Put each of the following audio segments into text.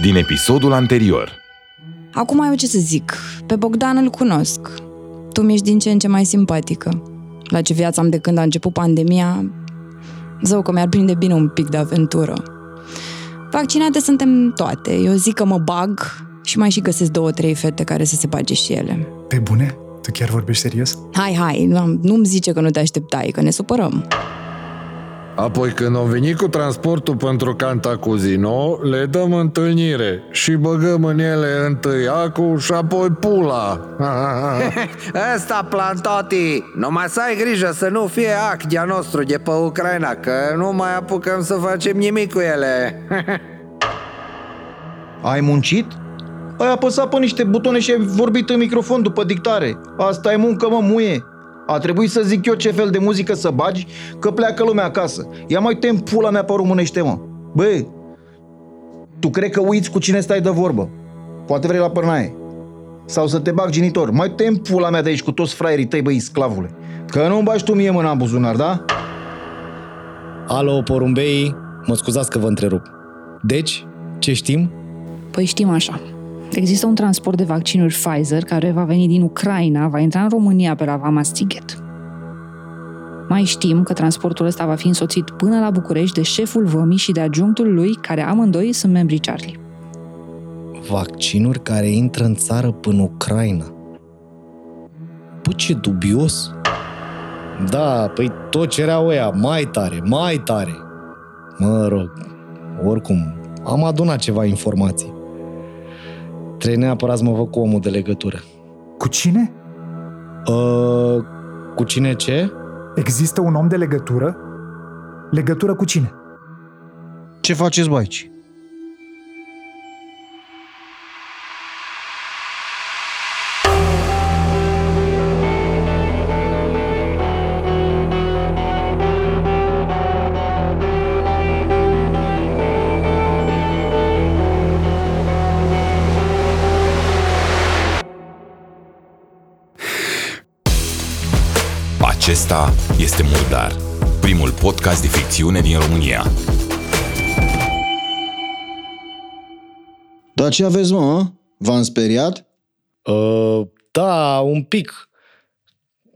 din episodul anterior. Acum eu ce să zic, pe Bogdan îl cunosc. Tu mi-ești din ce în ce mai simpatică. La ce viață am de când a început pandemia, zău că mi-ar prinde bine un pic de aventură. Vaccinate suntem toate. Eu zic că mă bag și mai și găsesc două, trei fete care să se bage și ele. Pe bune? Tu chiar vorbești serios? Hai, hai, nu- nu-mi zice că nu te așteptai, că ne supărăm. Apoi când au venit cu transportul pentru Cantacuzino, le dăm întâlnire și băgăm în ele întâi acu și apoi pula. Ăsta plantoti Numai să ai grijă să nu fie acdia nostru de pe Ucraina Că nu mai apucăm să facem nimic cu ele Ai muncit? Ai apăsat pe niște butoane și ai vorbit în microfon după dictare. Asta e muncă, mă, muie. A trebuit să zic eu ce fel de muzică să bagi, că pleacă lumea acasă. Ia mai tem pula mea pe românește, mă. Bă, tu cred că uiți cu cine stai de vorbă. Poate vrei la părnaie. Sau să te bag genitor. Mai tem pula mea de aici cu toți fraierii tăi, băi, sclavule. Că nu-mi bagi tu mie mâna în buzunar, da? Alo, porumbei, mă scuzați că vă întrerup. Deci, ce știm? Păi știm așa. Există un transport de vaccinuri Pfizer care va veni din Ucraina, va intra în România pe la Vama Stighet. Mai știm că transportul ăsta va fi însoțit până la București de șeful vămii și de adjunctul lui, care amândoi sunt membrii Charlie. Vaccinuri care intră în țară până Ucraina. Bă, ce dubios! Da, păi tot cereau ăia, mai tare, mai tare. Mă rog, oricum, am adunat ceva informații. Trebuie neapărat să mă văd cu omul de legătură. Cu cine? Uh, cu cine ce? Există un om de legătură? Legătură cu cine? Ce faceți, bă, aici? Acesta este Murdar, primul podcast de ficțiune din România. Dar ce aveți, mă? a? V-am speriat? Uh, da, un pic.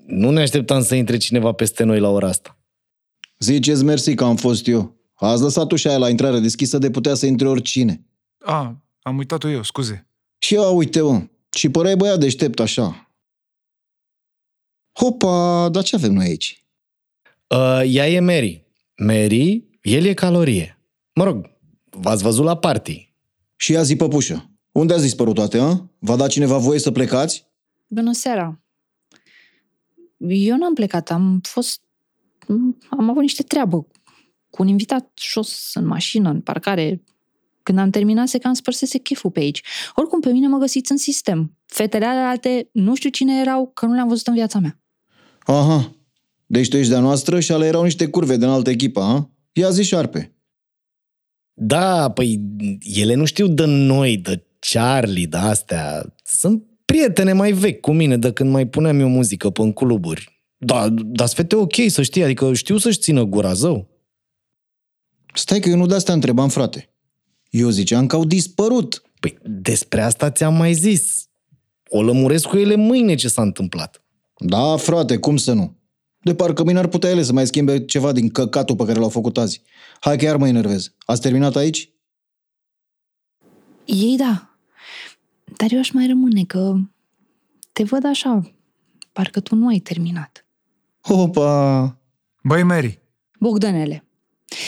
Nu ne așteptam să intre cineva peste noi la ora asta. Ziceți mersi că am fost eu. Ați lăsat ușa aia la intrare deschisă de putea să intre oricine. A, am uitat-o eu, scuze. Și eu, uite, mă, și păreai băiat deștept așa. Hopa, dar ce avem noi aici? Uh, ea e Mary. Mary, el e calorie. Mă rog, v-ați văzut la party. Și ea zi păpușă. Unde ați dispărut toate, a? V-a dat cineva voie să plecați? Bună seara! Eu n-am plecat, am fost... Am avut niște treabă cu un invitat jos în mașină, în parcare. Când am terminat, se cam spărsese cheful pe aici. Oricum, pe mine mă găsiți în sistem. Fetele alte, nu știu cine erau, că nu le-am văzut în viața mea. Aha. Deci tu ești de-a noastră și ale erau niște curve din altă echipă, a? Ia zi șarpe. Da, păi ele nu știu de noi, de Charlie, de astea. Sunt prietene mai vechi cu mine de când mai puneam eu muzică pe în cluburi. Da, dar fete ok, să știi, adică știu să-și țină gura, zău. Stai că eu nu de asta întrebam, frate. Eu ziceam că au dispărut. Păi despre asta ți-am mai zis. O lămuresc cu ele mâine ce s-a întâmplat. Da, frate, cum să nu? De parcă mâine ar putea ele să mai schimbe ceva din căcatul pe care l-au făcut azi. Hai că iar mă enervez. Ați terminat aici? Ei da. Dar eu aș mai rămâne că te văd așa, parcă tu nu ai terminat. Opa! Băi, Mary, Bogdanele,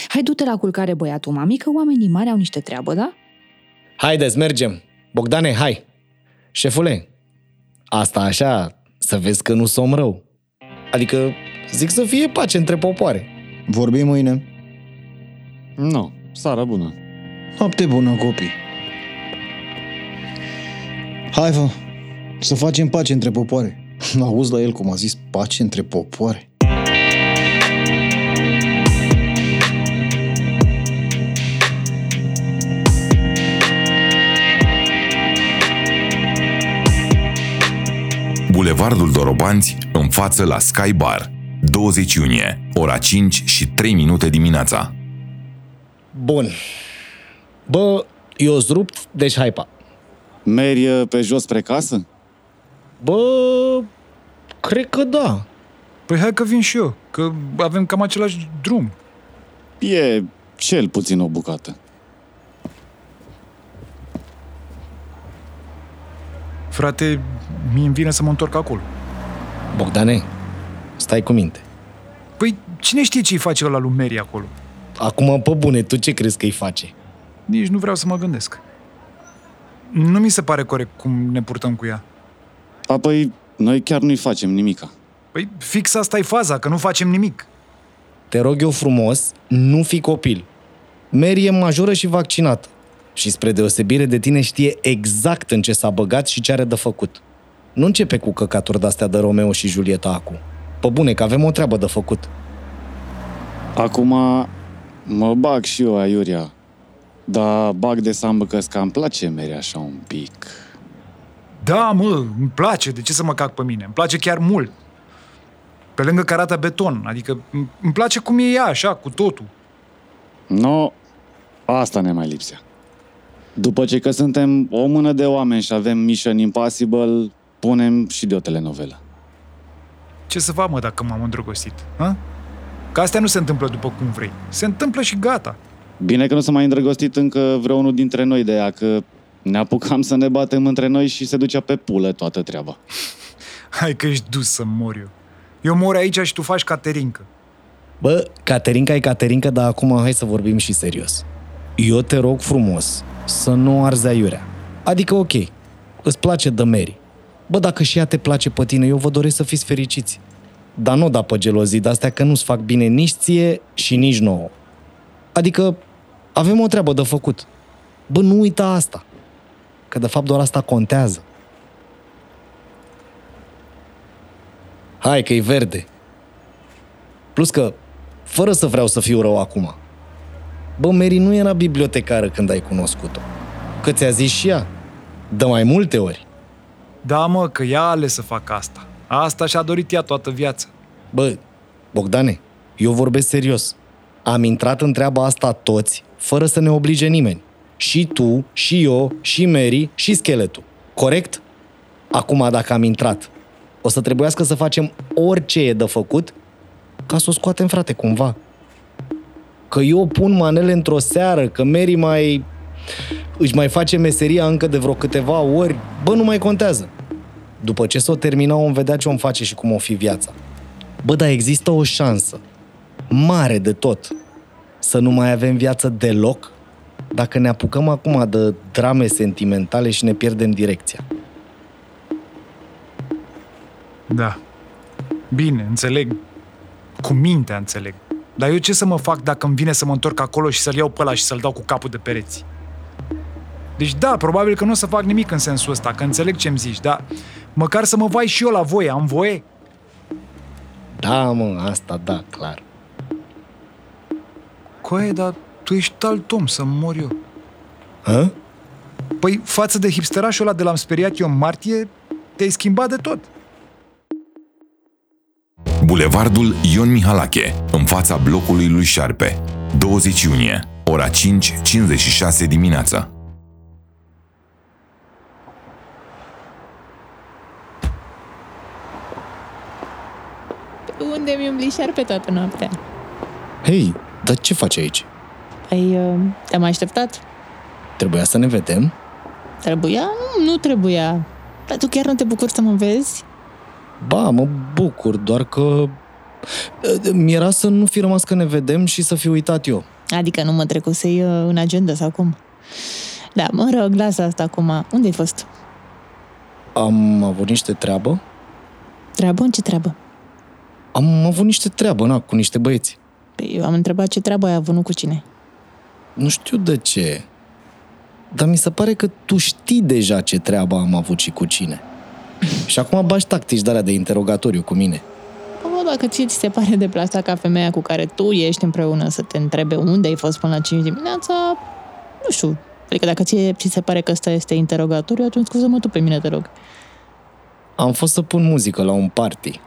hai du-te la culcare băiatul mami, că oamenii mari au niște treabă, da? Haideți, mergem. Bogdane, hai. Șefule, asta așa, să vezi că nu som rău. Adică, zic să fie pace între popoare. Vorbim mâine. Nu, seara bună. Noapte bună, copii. Hai, vă, să facem pace între popoare. Auzi la el cum a zis pace între popoare. Bulevardul Dorobanți, în față la Sky Bar. 20 iunie, ora 5 și 3 minute dimineața. Bun. Bă, Eu sunt rupt, deci hai pa. Meri uh, pe jos spre casă? Bă, cred că da. Păi hai că vin și eu, că avem cam același drum. E cel puțin o bucată. Frate, mie îmi vine să mă întorc acolo. Bogdane, stai cu minte. Păi cine știe ce-i face ăla lui Mary acolo? Acum, pe bune, tu ce crezi că îi face? Nici nu vreau să mă gândesc. Nu mi se pare corect cum ne purtăm cu ea. Apoi, noi chiar nu-i facem nimica. Păi fix asta e faza, că nu facem nimic. Te rog eu frumos, nu fi copil. Mary e majoră și vaccinată. Și spre deosebire de tine știe exact în ce s-a băgat și ce are de făcut. Nu începe cu căcaturi de-astea de Romeo și Julieta acum. Pe bune, că avem o treabă de făcut. Acum mă bag și eu aiurea. Dar bag de seamă că că îmi place Meri așa un pic. Da, mă, îmi place, de ce să mă cac pe mine? Îmi place chiar mult. Pe lângă că arată beton, adică îmi- îmi place cum e ea, așa, cu totul. No, asta ne mai lipsea. După ce că suntem o mână de oameni și avem Mission Impossible, punem și de o telenovelă. Ce să fac, mă, dacă m-am îndrăgostit? Ha? Că astea nu se întâmplă după cum vrei. Se întâmplă și gata. Bine că nu s-a mai îndrăgostit încă vreunul dintre noi de ea, că ne apucam să ne batem între noi și se ducea pe pulă toată treaba. Hai că ești dus să mor eu. Eu mor aici și tu faci caterincă. Bă, Caterinca e Caterinca, dar acum hai să vorbim și serios. Eu te rog frumos să nu arzi aiurea. Adică, ok, îți place de Mary. Bă, dacă și ea te place pe tine, eu vă doresc să fiți fericiți. Dar nu da pe gelozii de-astea că nu-ți fac bine nici ție și nici nouă. Adică, avem o treabă de făcut. Bă, nu uita asta. Că de fapt doar asta contează. Hai că e verde. Plus că, fără să vreau să fiu rău acum, bă, Mary nu era bibliotecară când ai cunoscut-o. Că ți-a zis și ea. De mai multe ori. Da, mă, că ea a ales să facă asta. Asta și-a dorit ea toată viața. Bă, Bogdane, eu vorbesc serios. Am intrat în treaba asta toți, fără să ne oblige nimeni. Și tu, și eu, și Mary, și scheletul. Corect? Acum, dacă am intrat, o să trebuiască să facem orice e de făcut ca să o scoatem, frate, cumva. Că eu pun manele într-o seară, că Mary mai își mai face meseria încă de vreo câteva ori, bă, nu mai contează. După ce s-o termina, om vedea ce om face și cum o fi viața. Bă, dar există o șansă, mare de tot, să nu mai avem viață deloc dacă ne apucăm acum de drame sentimentale și ne pierdem direcția. Da. Bine, înțeleg. Cu mintea înțeleg. Dar eu ce să mă fac dacă îmi vine să mă întorc acolo și să-l iau pe ăla și să-l dau cu capul de pereți? Deci da, probabil că nu o să fac nimic în sensul ăsta, că înțeleg ce-mi zici, dar măcar să mă vai și eu la voie, am voie? Da, mă, asta da, clar. Coaie, dar tu ești alt om să mor eu. Hă? Păi, față de hipsterașul ăla de l-am speriat eu în martie, te-ai schimbat de tot. Bulevardul Ion Mihalache, în fața blocului lui Șarpe. 20 iunie, ora 5.56 dimineața. Unde mi umbli șarpe toată noaptea? Hei, dar ce faci aici? Păi, uh, te-am așteptat? Trebuia să ne vedem? Trebuia? Nu, nu trebuia. Dar tu chiar nu te bucuri să mă vezi? Ba, mă bucur, doar că eh, mi-era să nu fi rămas că ne vedem și să fi uitat eu. Adică nu mă trecusei uh, în agenda sau cum? Da, mă rog, lasă asta acum. Unde ai fost? Am avut niște treabă? Treabă? Ce treabă? Am avut niște treabă, na, cu niște băieți. Păi eu am întrebat ce treabă ai avut, nu cu cine. Nu știu de ce, dar mi se pare că tu știi deja ce treabă am avut și cu cine. Și acum bași tactici de alea de interogatoriu cu mine. Bă, dacă ție ți se pare deplasat ca femeia cu care tu ești împreună să te întrebe unde ai fost până la 5 dimineața, nu știu. Adică dacă ție ți se pare că ăsta este interogatoriu, atunci scuză-mă tu pe mine, te rog. Am fost să pun muzică la un party.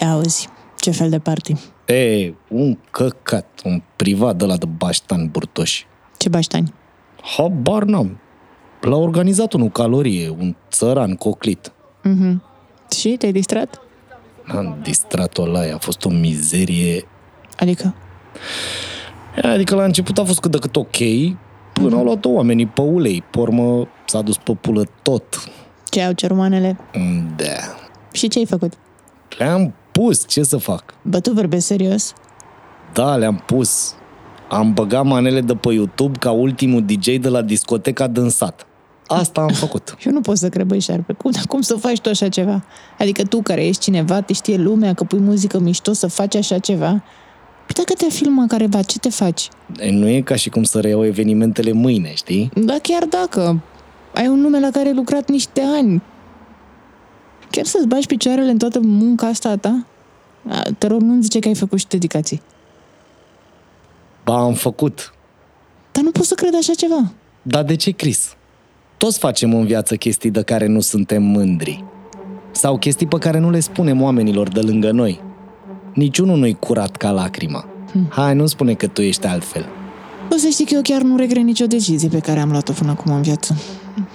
Ia auzi, ce fel de party? E, un căcat, un privat de la de baștani burtoși. Ce baștani? Habar n-am. L-a organizat unul calorie, un țăran coclit. Mhm. Și te-ai distrat? Am distrat-o la ea, a fost o mizerie. Adică? Adică la început a fost cât de cât ok, până au luat oamenii pe ulei. Pe urmă s-a dus pe pulă tot. Ce au cerut manele? Da. Și ce ai făcut? Le-am pus, ce să fac? Bă, tu vorbești serios? Da, le-am pus. Am băgat manele de pe YouTube ca ultimul DJ de la discoteca dânsat. Asta am făcut. Eu nu pot să cred, băi, șarpe. Cum, cum să faci tu așa ceva? Adică tu, care ești cineva, te știe lumea că pui muzică mișto să faci așa ceva? Păi dacă te filmă careva, ce te faci? E, Nu e ca și cum să reiau evenimentele mâine, știi? Da, chiar dacă. Ai un nume la care ai lucrat niște ani. Chiar să-ți bagi picioarele în toată munca asta a ta? A, Te rog, nu-mi zice că ai făcut și dedicații. Ba, am făcut. Dar nu pot să cred așa ceva. Dar de ce, Chris? Toți facem în viață chestii de care nu suntem mândri. Sau chestii pe care nu le spunem oamenilor de lângă noi. Niciunul nu-i curat ca lacrima. Hai, nu spune că tu ești altfel. O să știi că eu chiar nu regret nicio decizie pe care am luat-o până acum în viață.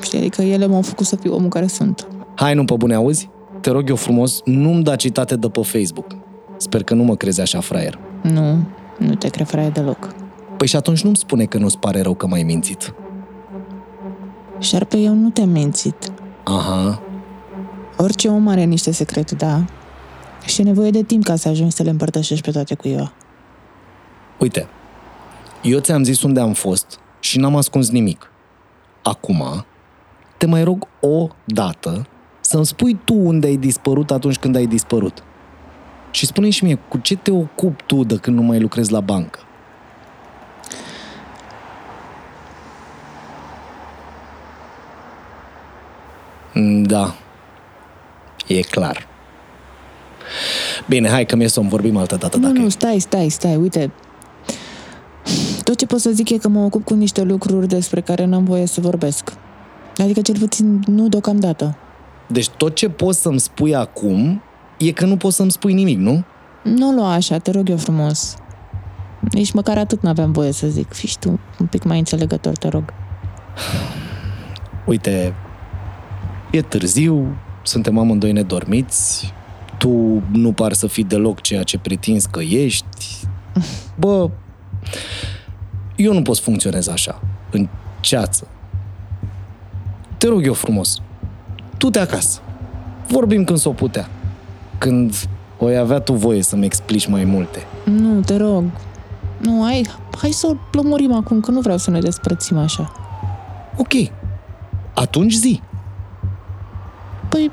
Știi, adică ele m-au făcut să fiu omul care sunt. Hai, nu pe bune auzi? Te rog eu frumos, nu-mi da citate de pe Facebook. Sper că nu mă crezi așa fraier. Nu, nu te cred fraie deloc. Păi și atunci nu-mi spune că nu-ți pare rău că m-ai mințit. Șarpe, eu nu te-am mințit. Aha, Orice om are niște secrete, da? Și e nevoie de timp ca să ajungi să le împărtășești pe toate cuiva. uite. Eu ți-am zis unde am fost și n-am ascuns nimic. Acum, te mai rog o dată să-mi spui tu unde ai dispărut atunci când ai dispărut. Și spune și mie, cu ce te ocupi tu de când nu mai lucrezi la bancă? Da, e clar. Bine, hai că mi-e somn, vorbim altă dată Nu, dacă nu, e. stai, stai, stai, uite. Tot ce pot să zic e că mă ocup cu niște lucruri despre care n-am voie să vorbesc. Adică cel puțin nu deocamdată. Deci tot ce poți să-mi spui acum e că nu poți să-mi spui nimic, nu? Nu lua așa, te rog eu frumos. Nici măcar atât n-aveam voie să zic. Fii și tu un pic mai înțelegător, te rog. Uite, e târziu, suntem amândoi nedormiți, tu nu par să fii deloc ceea ce pretinzi că ești. Bă, eu nu pot să funcționez așa, în ceață. Te rog eu frumos, tu te acasă. Vorbim când s-o putea. Când o avea tu voie să-mi explici mai multe. Nu, te rog. Nu, hai, hai să o lămurim acum, că nu vreau să ne despărțim așa. Ok, atunci zi. Păi,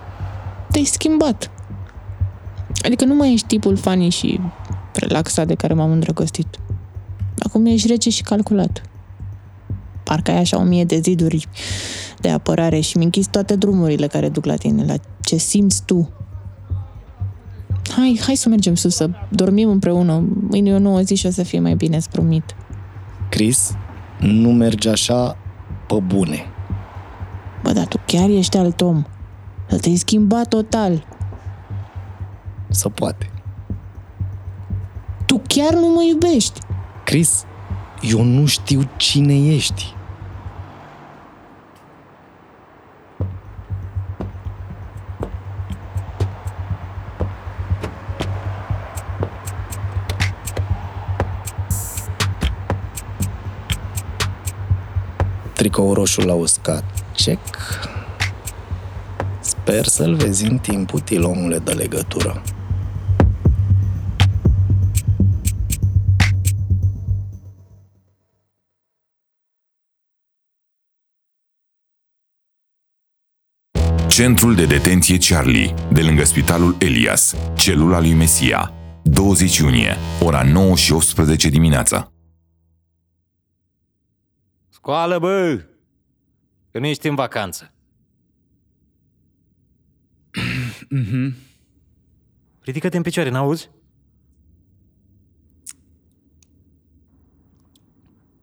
te-ai schimbat. Adică nu mai ești tipul funny și relaxat de care m-am îndrăgostit. Acum ești rece și calculat. Parcă ai așa o mie de ziduri de apărare și mi închizi toate drumurile care duc la tine, la ce simți tu. Hai, hai să mergem sus, să dormim împreună. Mâine e o nouă zi și o să fie mai bine, îți promit. Chris, nu merge așa pe bune. Bă, dar tu chiar ești alt om. Să te-ai schimbat total. Să poate. Tu chiar nu mă iubești. Chris, eu nu știu cine ești. Tricou roșu la uscat. Check. Sper să-l vezi în timp util, omule de legătură. Centrul de detenție Charlie, de lângă spitalul Elias, celula lui Mesia, 20 iunie, ora 9 și 18 dimineața. Scoală, bă! Că nu ești în vacanță. Ridică-te în picioare, n-auzi?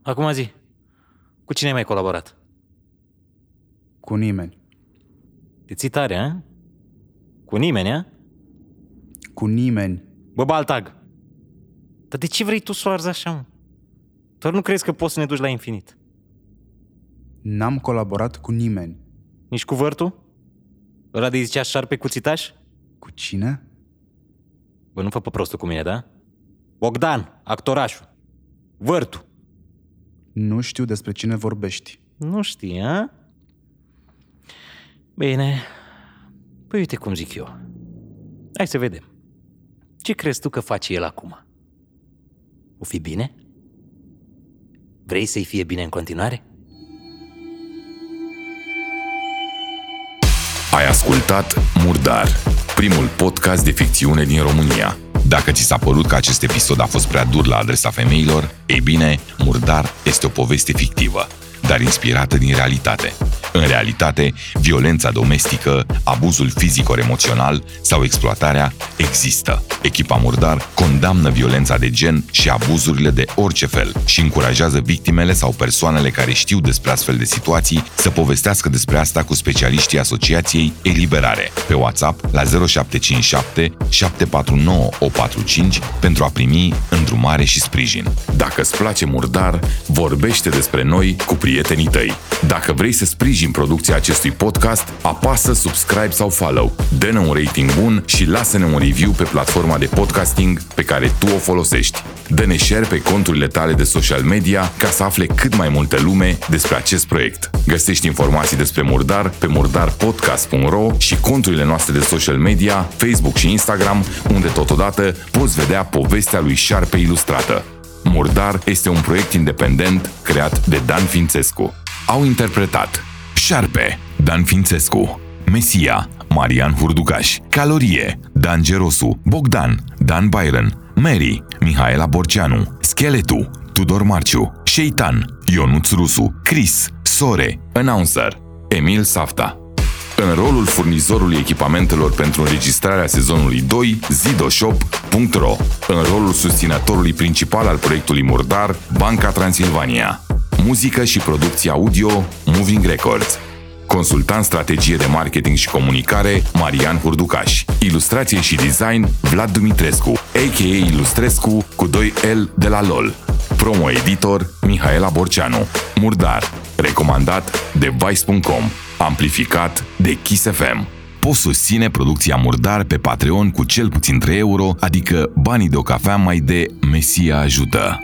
Acum zi, cu cine ai mai colaborat? Cu nimeni. Te ții tare, a? Cu nimeni, a? Cu nimeni. Bă, Baltag! Dar de ce vrei tu să o arzi așa, mă? Doar nu crezi că poți să ne duci la infinit? N-am colaborat cu nimeni. Nici cu vârtul? Ăla de zicea șarpe cuțitaș? Cu cine? Bă, nu fă pe prostul cu mine, da? Bogdan, actorașul. Vârtul. Nu știu despre cine vorbești. Nu știi, a? Bine. Păi uite cum zic eu. Hai să vedem. Ce crezi tu că face el acum? O fi bine? Vrei să-i fie bine în continuare? Ai ascultat Murdar, primul podcast de ficțiune din România. Dacă ți s-a părut că acest episod a fost prea dur la adresa femeilor, ei bine, Murdar este o poveste fictivă, dar inspirată din realitate. În realitate, violența domestică, abuzul fizico-emoțional sau exploatarea există. Echipa Murdar condamnă violența de gen și abuzurile de orice fel și încurajează victimele sau persoanele care știu despre astfel de situații să povestească despre asta cu specialiștii Asociației Eliberare pe WhatsApp la 0757 749 145 pentru a primi îndrumare și sprijin. Dacă îți place Murdar, vorbește despre noi cu prietenii tăi. Dacă vrei să sprijini producția acestui podcast, apasă subscribe sau follow, dă-ne un rating bun și lasă-ne un review pe platforma de podcasting pe care tu o folosești. Dă-ne share pe conturile tale de social media ca să afle cât mai multă lume despre acest proiect. Găsești informații despre Murdar pe murdarpodcast.ro și conturile noastre de social media, Facebook și Instagram, unde totodată poți vedea povestea lui Șarpe ilustrată. Murdar este un proiect independent creat de Dan Fințescu. Au interpretat Șarpe, Dan Fințescu, Mesia, Marian Hurducaș, Calorie, Dan Gerosu, Bogdan, Dan Byron, Mary, Mihaela Borceanu, Scheletu, Tudor Marciu, Șeitan, Ionuț Rusu, Chris, Sore, Announcer, Emil Safta. În rolul furnizorului echipamentelor pentru înregistrarea sezonului 2, zidoshop.ro. În rolul susținătorului principal al proiectului Murdar, Banca Transilvania. Muzică și producție audio, Moving Records. Consultant strategie de marketing și comunicare, Marian Hurducaș. Ilustrație și design, Vlad Dumitrescu, a.k.a. Ilustrescu cu 2L de la LOL. Promo editor, Mihaela Borceanu. Murdar. Recomandat de Vice.com. Amplificat de Kiss FM. Poți susține producția Murdar pe Patreon cu cel puțin 3 euro, adică banii de o cafea mai de Mesia ajută.